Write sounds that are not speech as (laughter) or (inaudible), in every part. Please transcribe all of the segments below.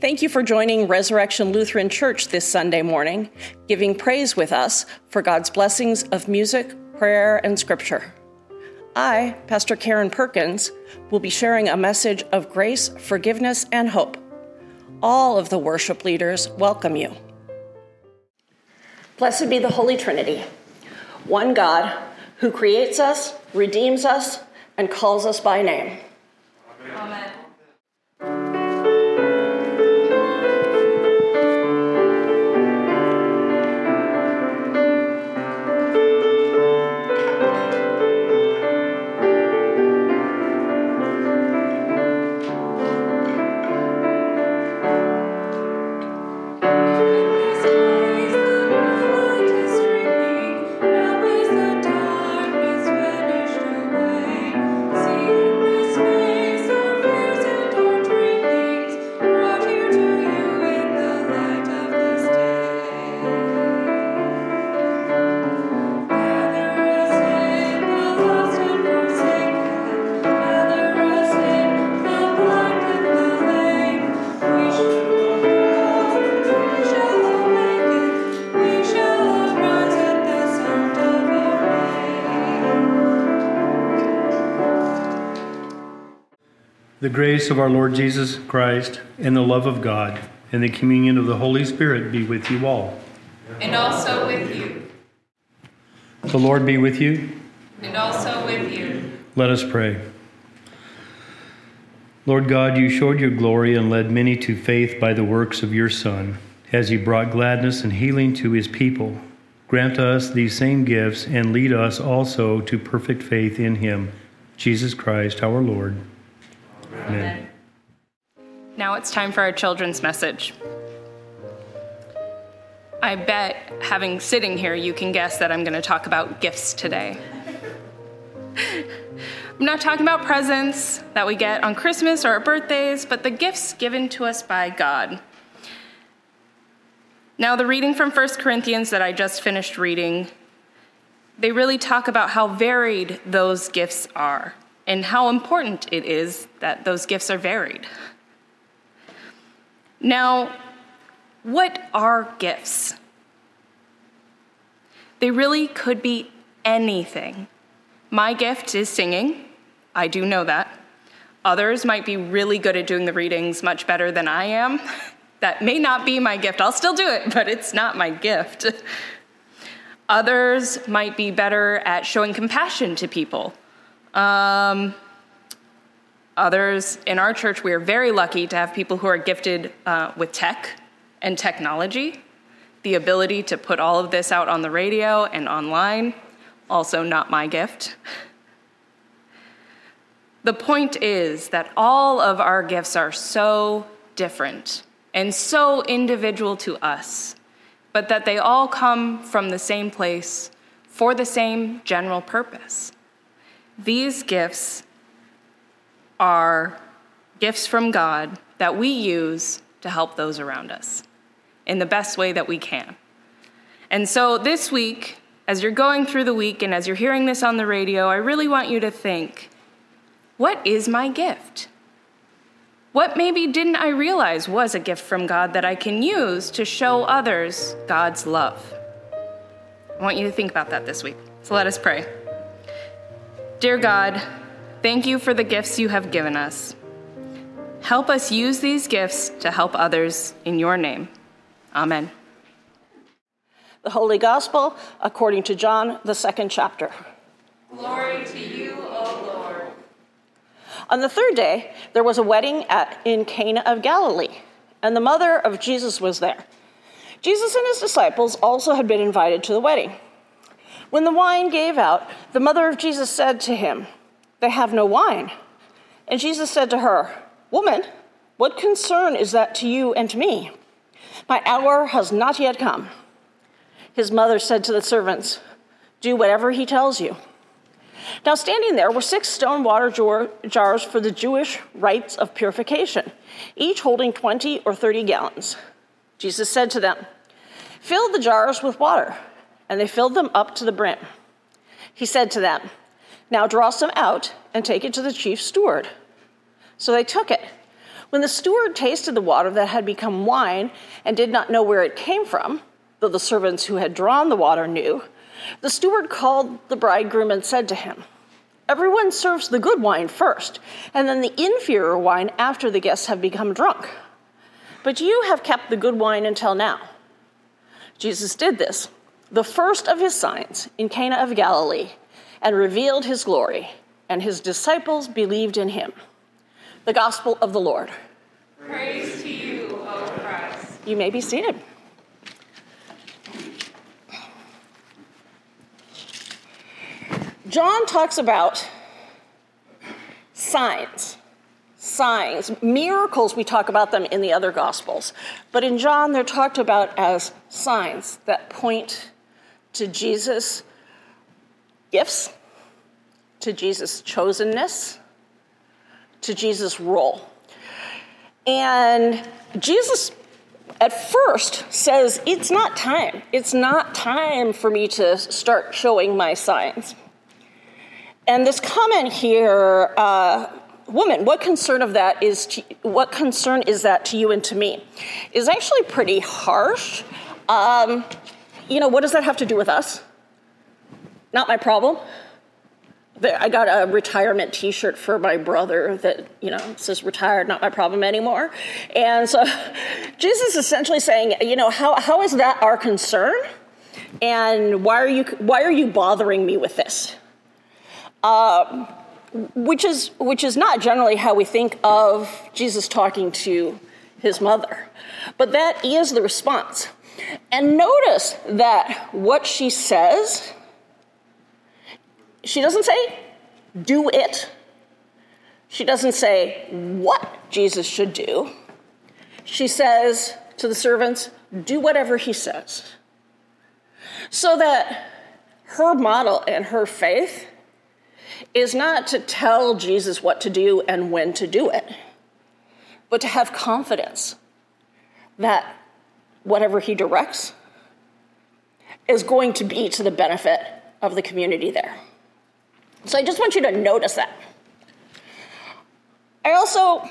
Thank you for joining Resurrection Lutheran Church this Sunday morning, giving praise with us for God's blessings of music, prayer, and scripture. I, Pastor Karen Perkins, will be sharing a message of grace, forgiveness, and hope. All of the worship leaders welcome you. Blessed be the Holy Trinity, one God who creates us, redeems us, and calls us by name. Amen. The grace of our Lord Jesus Christ and the love of God and the communion of the Holy Spirit be with you all. And also with you. The Lord be with you. And also with you. Let us pray. Lord God, you showed your glory and led many to faith by the works of your Son, as he brought gladness and healing to his people. Grant us these same gifts and lead us also to perfect faith in him, Jesus Christ our Lord. Amen. Now it's time for our children's message. I bet, having sitting here, you can guess that I'm going to talk about gifts today. I'm not talking about presents that we get on Christmas or our birthdays, but the gifts given to us by God. Now, the reading from 1 Corinthians that I just finished reading, they really talk about how varied those gifts are and how important it is that those gifts are varied. Now, what are gifts? They really could be anything. My gift is singing. I do know that. Others might be really good at doing the readings much better than I am. (laughs) That may not be my gift. I'll still do it, (laughs) but it's not my gift. (laughs) Others might be better at showing compassion to people um, others in our church, we are very lucky to have people who are gifted uh, with tech and technology, the ability to put all of this out on the radio and online, also not my gift. The point is that all of our gifts are so different and so individual to us, but that they all come from the same place for the same general purpose. These gifts are gifts from God that we use to help those around us in the best way that we can. And so this week, as you're going through the week and as you're hearing this on the radio, I really want you to think what is my gift? What maybe didn't I realize was a gift from God that I can use to show others God's love? I want you to think about that this week. So let us pray. Dear God, thank you for the gifts you have given us. Help us use these gifts to help others in your name. Amen. The Holy Gospel according to John, the second chapter. Glory to you, O Lord. On the third day, there was a wedding at, in Cana of Galilee, and the mother of Jesus was there. Jesus and his disciples also had been invited to the wedding. When the wine gave out, the mother of Jesus said to him, They have no wine. And Jesus said to her, Woman, what concern is that to you and to me? My hour has not yet come. His mother said to the servants, Do whatever he tells you. Now, standing there were six stone water jars for the Jewish rites of purification, each holding 20 or 30 gallons. Jesus said to them, Fill the jars with water and they filled them up to the brim. He said to them, Now draw some out and take it to the chief steward. So they took it. When the steward tasted the water that had become wine and did not know where it came from, though the servants who had drawn the water knew, the steward called the bridegroom and said to him, Everyone serves the good wine first, and then the inferior wine after the guests have become drunk. But you have kept the good wine until now. Jesus did this, the first of his signs, in Cana of Galilee, and revealed his glory, and his disciples believed in him. The Gospel of the Lord. Praise to you, O Christ. You may be seated. John talks about signs, signs, miracles. We talk about them in the other Gospels. But in John, they're talked about as signs that point to Jesus' gifts, to Jesus' chosenness, to Jesus' role. And Jesus at first says, It's not time. It's not time for me to start showing my signs. And this comment here, uh, woman, what concern of that is to, what concern is that to you and to me, is actually pretty harsh. Um, you know, what does that have to do with us? Not my problem. I got a retirement T-shirt for my brother that you know says "retired, not my problem anymore," and so (laughs) Jesus is essentially saying, you know, how how is that our concern, and why are you why are you bothering me with this? Uh, which is which is not generally how we think of Jesus talking to his mother, but that is the response. And notice that what she says she doesn't say, do it. She doesn't say what Jesus should do. She says to the servants, do whatever he says. So that her model and her faith is not to tell Jesus what to do and when to do it, but to have confidence that whatever he directs is going to be to the benefit of the community there. So I just want you to notice that. I also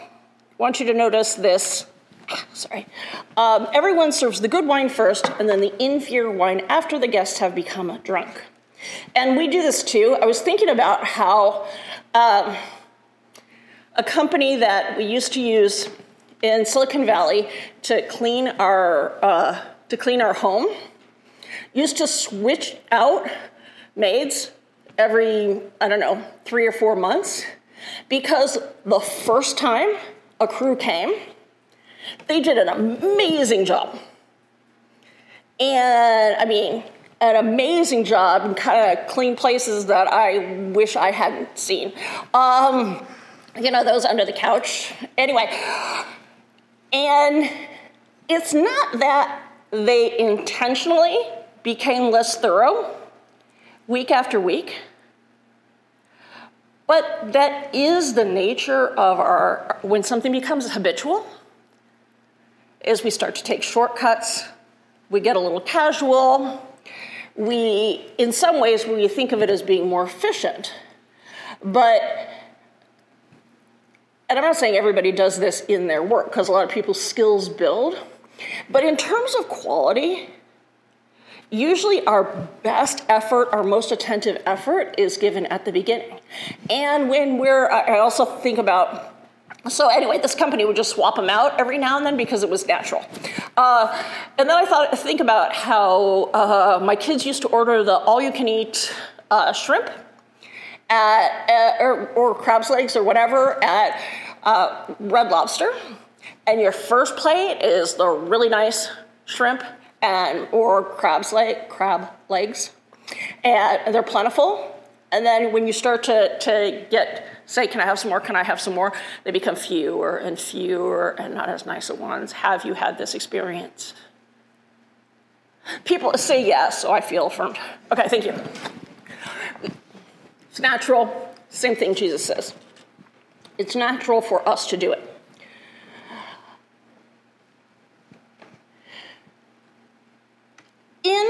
want you to notice this. (coughs) Sorry. Um, everyone serves the good wine first and then the inferior wine after the guests have become drunk. And we do this too. I was thinking about how um, a company that we used to use in Silicon Valley to clean our uh, to clean our home used to switch out maids every, I don't know, three or four months because the first time a crew came, they did an amazing job. And I mean, an amazing job and kind of clean places that I wish I hadn't seen. Um, you know, those under the couch. Anyway, and it's not that they intentionally became less thorough week after week. But that is the nature of our, when something becomes habitual, is we start to take shortcuts, we get a little casual, we, in some ways, we think of it as being more efficient. But, and I'm not saying everybody does this in their work, because a lot of people's skills build. But in terms of quality, usually our best effort, our most attentive effort is given at the beginning. And when we're, I also think about, so anyway, this company would just swap them out every now and then because it was natural. Uh, and then I thought, think about how uh, my kids used to order the all-you-can-eat uh, shrimp at, at or, or, crab's legs or whatever at uh, Red Lobster, and your first plate is the really nice shrimp and or crab's leg, crab legs, and they're plentiful. And then when you start to, to get, say, can I have some more? Can I have some more? They become fewer and fewer and not as nice at ones. Have you had this experience? People say yes, so I feel affirmed. Okay, thank you. It's natural. Same thing Jesus says. It's natural for us to do it. in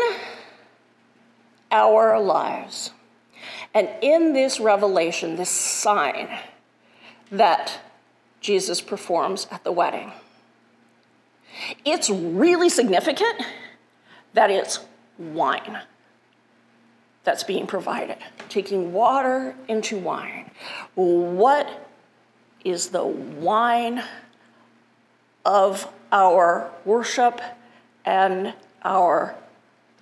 our lives. And in this revelation, this sign that Jesus performs at the wedding. It's really significant that it's wine that's being provided, taking water into wine. What is the wine of our worship and our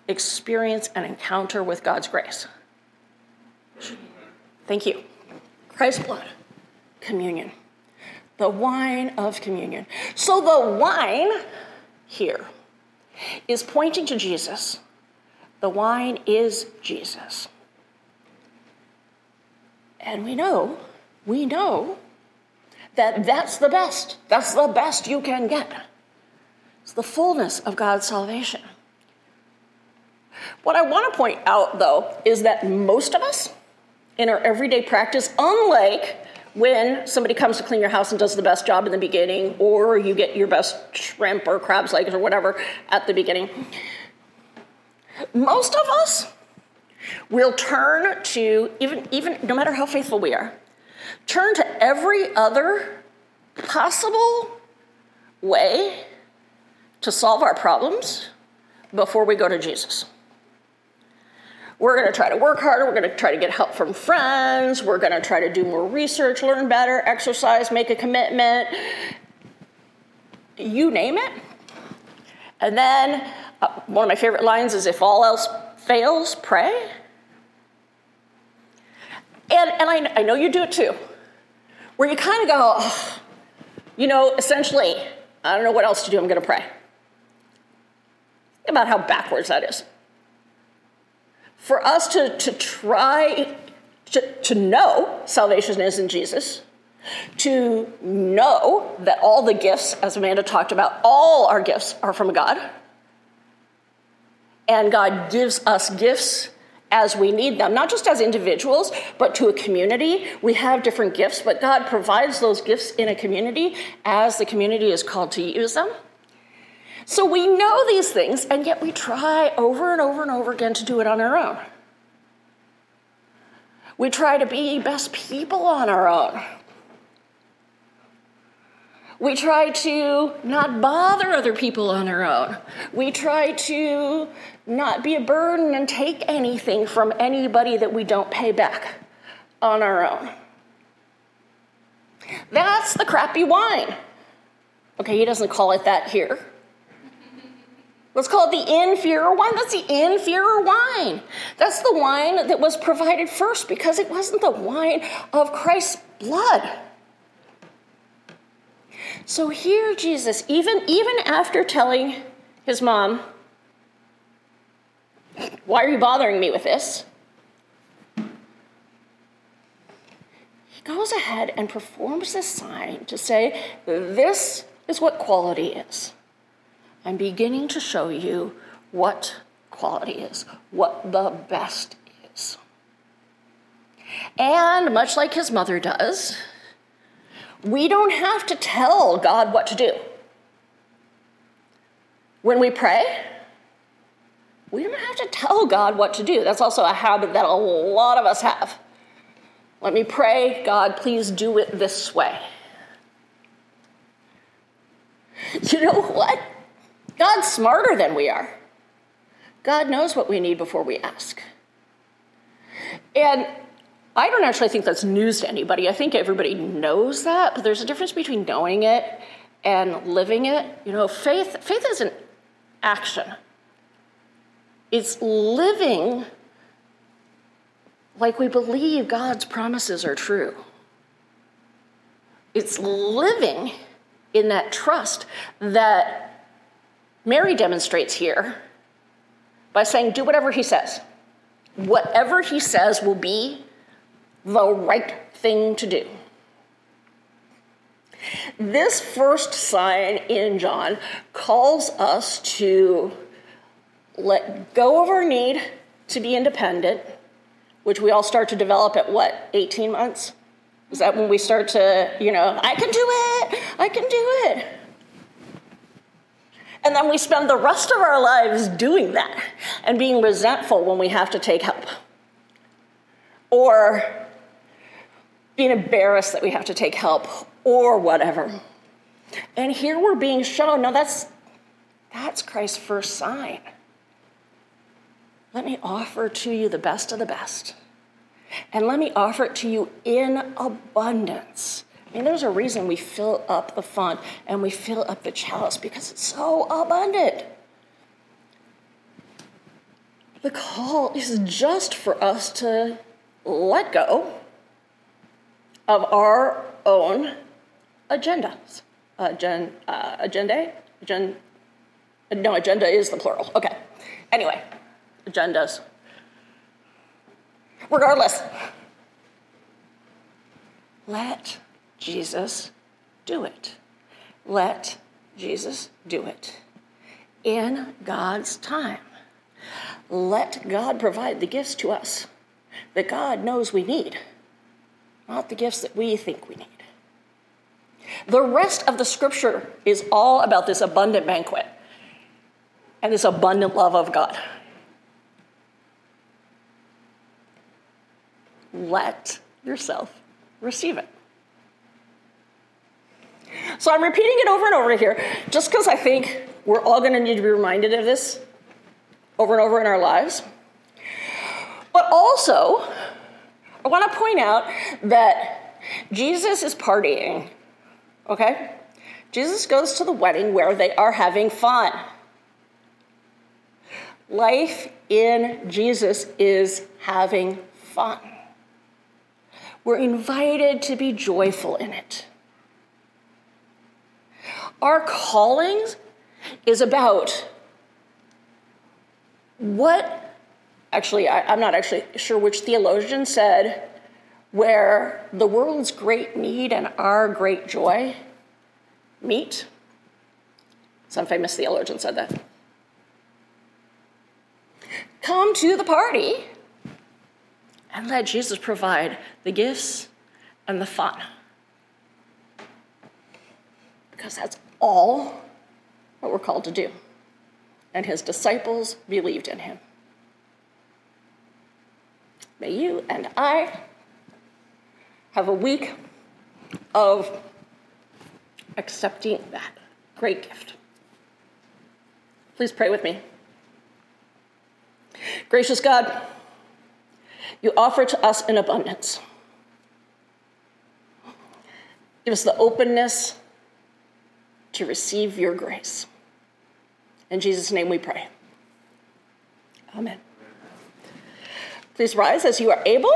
experience and encounter with God's grace? Thank you. Christ's blood, communion, the wine of communion. So the wine here is pointing to Jesus. The wine is Jesus. And we know, we know that that's the best. That's the best you can get. It's the fullness of God's salvation. What I want to point out, though, is that most of us in our everyday practice, unlike when somebody comes to clean your house and does the best job in the beginning, or you get your best shrimp or crab's legs or whatever at the beginning. Most of us will turn to, even, even no matter how faithful we are, turn to every other possible way to solve our problems before we go to Jesus. We're going to try to work harder. We're going to try to get help from friends. We're going to try to do more research, learn better, exercise, make a commitment. You name it. And then Uh, one of my favorite lines is if all else fails, pray. And, and I, I know you do it too, where you kind of go, oh, you know, essentially, I don't know what else to do, I'm going to pray. Think about how backwards that is for us to, to try to, to know salvation is in Jesus, to know that all the gifts, as Amanda talked about, all our gifts are from God. And God gives us gifts as we need them, not just as individuals, but to a community. We have different gifts, but God provides those gifts in a community as the community is called to use them. So we know these things, and yet we try over and over and over again to do it on our own. We try to be best people on our own. We try to not bother other people on our own. We try to not be a burden and take anything from anybody that we don't pay back on our own. That's the crappy wine. Okay, he doesn't call it that here. Let's call it the inferior wine. That's the inferior wine. That's the wine that was provided first because it wasn't the wine of Christ's blood. So here Jesus, even, even after telling his mom, Why are you bothering me with this? He goes ahead and performs this sign to say, This is what quality is. I'm beginning to show you what quality is, what the best is. And much like his mother does, we don't have to tell God what to do. When we pray, we don't have to tell God what to do. That's also a habit that a lot of us have. Let me pray, God, please do it this way. You know what? God's smarter than we are. God knows what we need before we ask. And I don't actually think that's news to anybody. I think everybody knows that, but there's a difference between knowing it and living it. You know, faith faith is an action. It's living like we believe God's promises are true. It's living in that trust that Mary demonstrates here by saying, Do whatever he says. Whatever he says will be the right thing to do. This first sign in John calls us to let go of our need to be independent, which we all start to develop at what, 18 months? Is that when we start to, you know, I can do it, I can do it. And then we spend the rest of our lives doing that and being resentful when we have to take help. Or being embarrassed that we have to take help, or whatever. And here we're being shown, now that's that's Christ's first sign. Let me offer to you the best of the best. And let me offer it to you in abundance. I mean, there's a reason we fill up the font and we fill up the chalice because it's so abundant. The call is just for us to let go of our own agendas. Agen, uh, agenda? Agen, no, agenda is the plural. Okay. Anyway, agendas. Regardless, let Jesus do it. Let Jesus do it in God's time. Let God provide the gifts to us that God knows we need, not the gifts that we think we need. The rest of the scripture is all about this abundant banquet and this abundant love of God. Let yourself receive it. So I'm repeating it over and over here just because I think we're all going to need to be reminded of this over and over in our lives. But also, I want to point out that Jesus is partying, okay? Jesus goes to the wedding where they are having fun. Life in Jesus is having fun. We're invited to be joyful in it. Our callings is about what, actually, I, I'm not actually sure which theologian said, where the world's great need and our great joy meet. Some famous theologian said that. Come to the party and let Jesus provide the gifts and the fun. Because that's all what we're called to do. And his disciples believed in him. May you and I have a week of accepting that great gift. Please pray with me. Gracious God, you offer to us in abundance. Give us the openness to receive your grace. In Jesus' name we pray. Amen. Please rise as you are able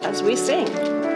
as we sing.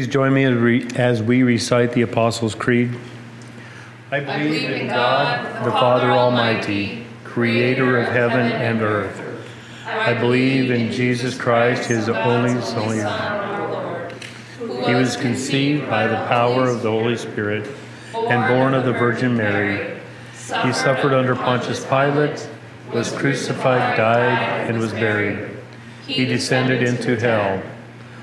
Please join me as we recite the Apostles' Creed. I believe in God, the Father Almighty, creator of heaven and earth. I believe in Jesus Christ, his only Son. He was conceived by the power of the Holy Spirit and born of the Virgin Mary. He suffered under Pontius Pilate, was crucified, died, and was buried. He descended into hell.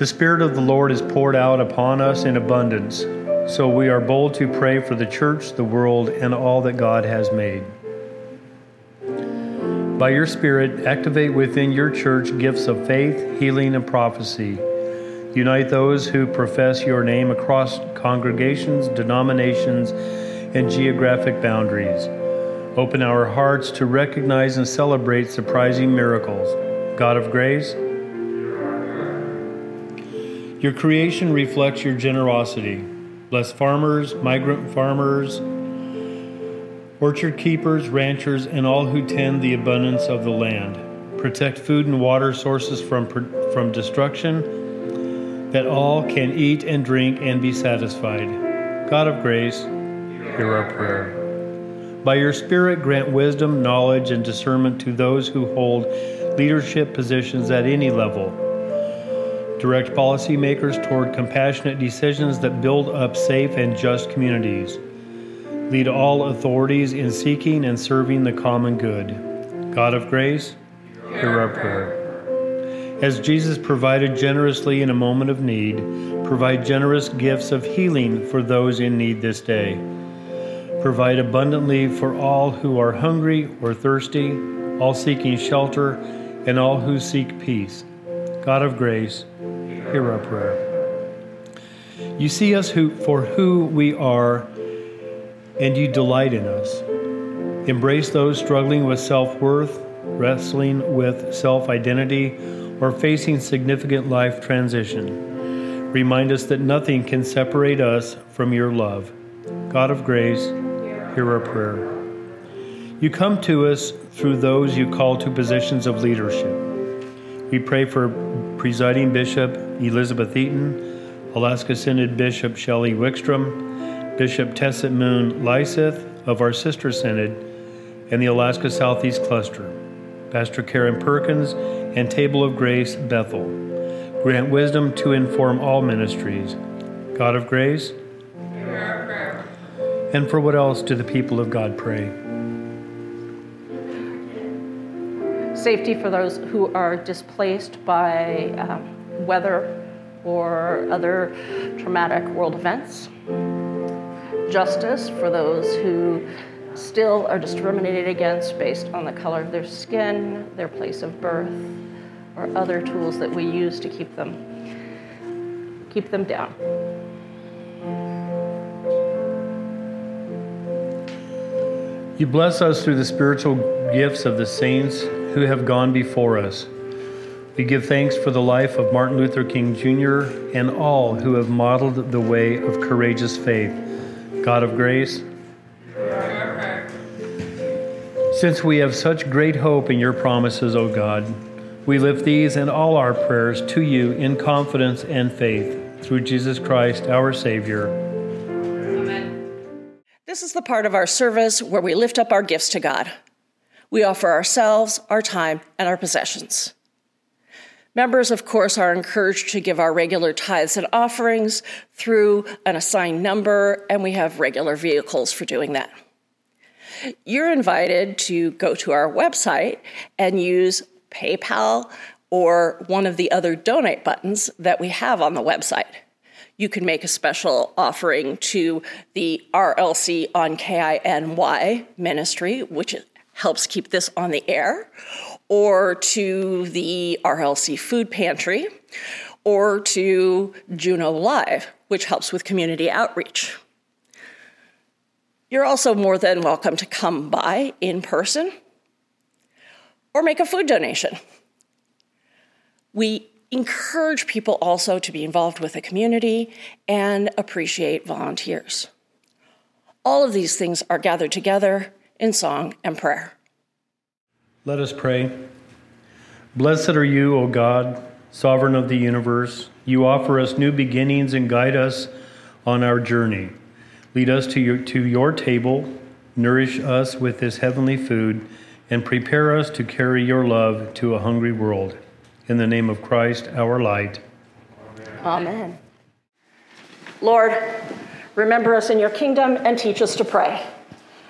The Spirit of the Lord is poured out upon us in abundance, so we are bold to pray for the church, the world, and all that God has made. By your Spirit, activate within your church gifts of faith, healing, and prophecy. Unite those who profess your name across congregations, denominations, and geographic boundaries. Open our hearts to recognize and celebrate surprising miracles. God of grace, your creation reflects your generosity. Bless farmers, migrant farmers, orchard keepers, ranchers, and all who tend the abundance of the land. Protect food and water sources from, from destruction, that all can eat and drink and be satisfied. God of grace, hear our prayer. By your Spirit, grant wisdom, knowledge, and discernment to those who hold leadership positions at any level Direct policymakers toward compassionate decisions that build up safe and just communities. Lead all authorities in seeking and serving the common good. God of grace, hear our prayer. As Jesus provided generously in a moment of need, provide generous gifts of healing for those in need this day. Provide abundantly for all who are hungry or thirsty, all seeking shelter, and all who seek peace. God of grace, hear our prayer. You see us who, for who we are, and you delight in us. Embrace those struggling with self worth, wrestling with self identity, or facing significant life transition. Remind us that nothing can separate us from your love. God of grace, hear our prayer. You come to us through those you call to positions of leadership. We pray for Presiding Bishop Elizabeth Eaton, Alaska Synod Bishop Shelley Wickstrom, Bishop Tessa Moon Leiseth of our sister synod, and the Alaska Southeast Cluster, Pastor Karen Perkins, and Table of Grace Bethel. Grant wisdom to inform all ministries. God of grace. And for what else do the people of God pray? Safety for those who are displaced by um, weather or other traumatic world events, justice for those who still are discriminated against based on the color of their skin, their place of birth, or other tools that we use to keep them keep them down. You bless us through the spiritual gifts of the saints who have gone before us. We give thanks for the life of Martin Luther King Jr. and all who have modeled the way of courageous faith. God of grace, since we have such great hope in your promises, O God, we lift these and all our prayers to you in confidence and faith through Jesus Christ, our Savior. Amen. This is the part of our service where we lift up our gifts to God. We offer ourselves, our time, and our possessions. Members, of course, are encouraged to give our regular tithes and offerings through an assigned number, and we have regular vehicles for doing that. You're invited to go to our website and use PayPal or one of the other donate buttons that we have on the website. You can make a special offering to the RLC on KINY ministry, which helps keep this on the air, or to the RLC Food Pantry, or to Juneau Live, which helps with community outreach. You're also more than welcome to come by in person, or make a food donation. We encourage people also to be involved with the community and appreciate volunteers. All of these things are gathered together in song and prayer. Let us pray. Blessed are you, O God, sovereign of the universe. You offer us new beginnings and guide us on our journey. Lead us to your, to your table, nourish us with this heavenly food, and prepare us to carry your love to a hungry world. In the name of Christ, our light. Amen. Lord, remember us in your kingdom and teach us to pray.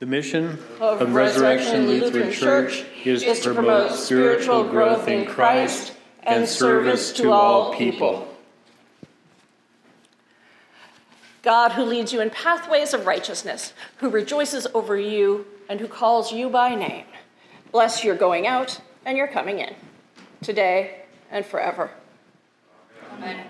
The mission of, of Resurrection Lutheran Church is, is to promote spiritual growth in Christ and service to all people. God, who leads you in pathways of righteousness, who rejoices over you, and who calls you by name Bless your going out and your coming in, today and forever. Amen.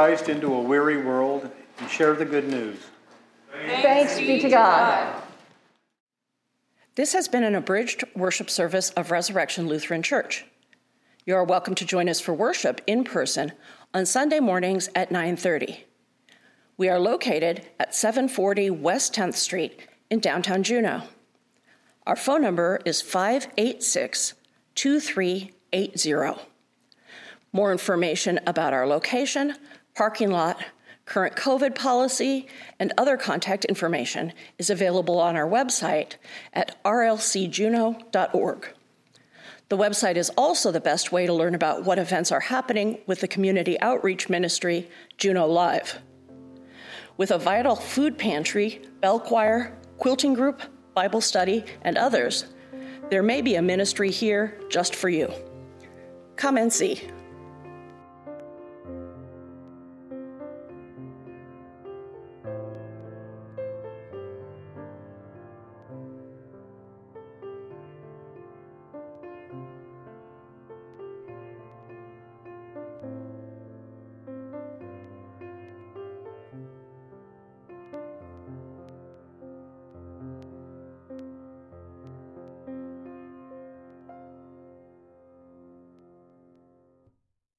Christ into a weary world and share the good news. Thanks, be to God. This has been an abridged worship service of Resurrection Lutheran Church. You are welcome to join us for worship in person on Sunday mornings at 9:30. We are located at 740 West 10th Street in downtown Juneau. Our phone number is 586 2380. More information about our location, parking lot, current COVID policy, and other contact information is available on our website at rlcjuneau.org. The website is also the best way to learn about what events are happening with the community outreach ministry, Juneau Live. With a vital food pantry, bell choir, quilting group, Bible study, and others, there may be a ministry here just for you. Come and see.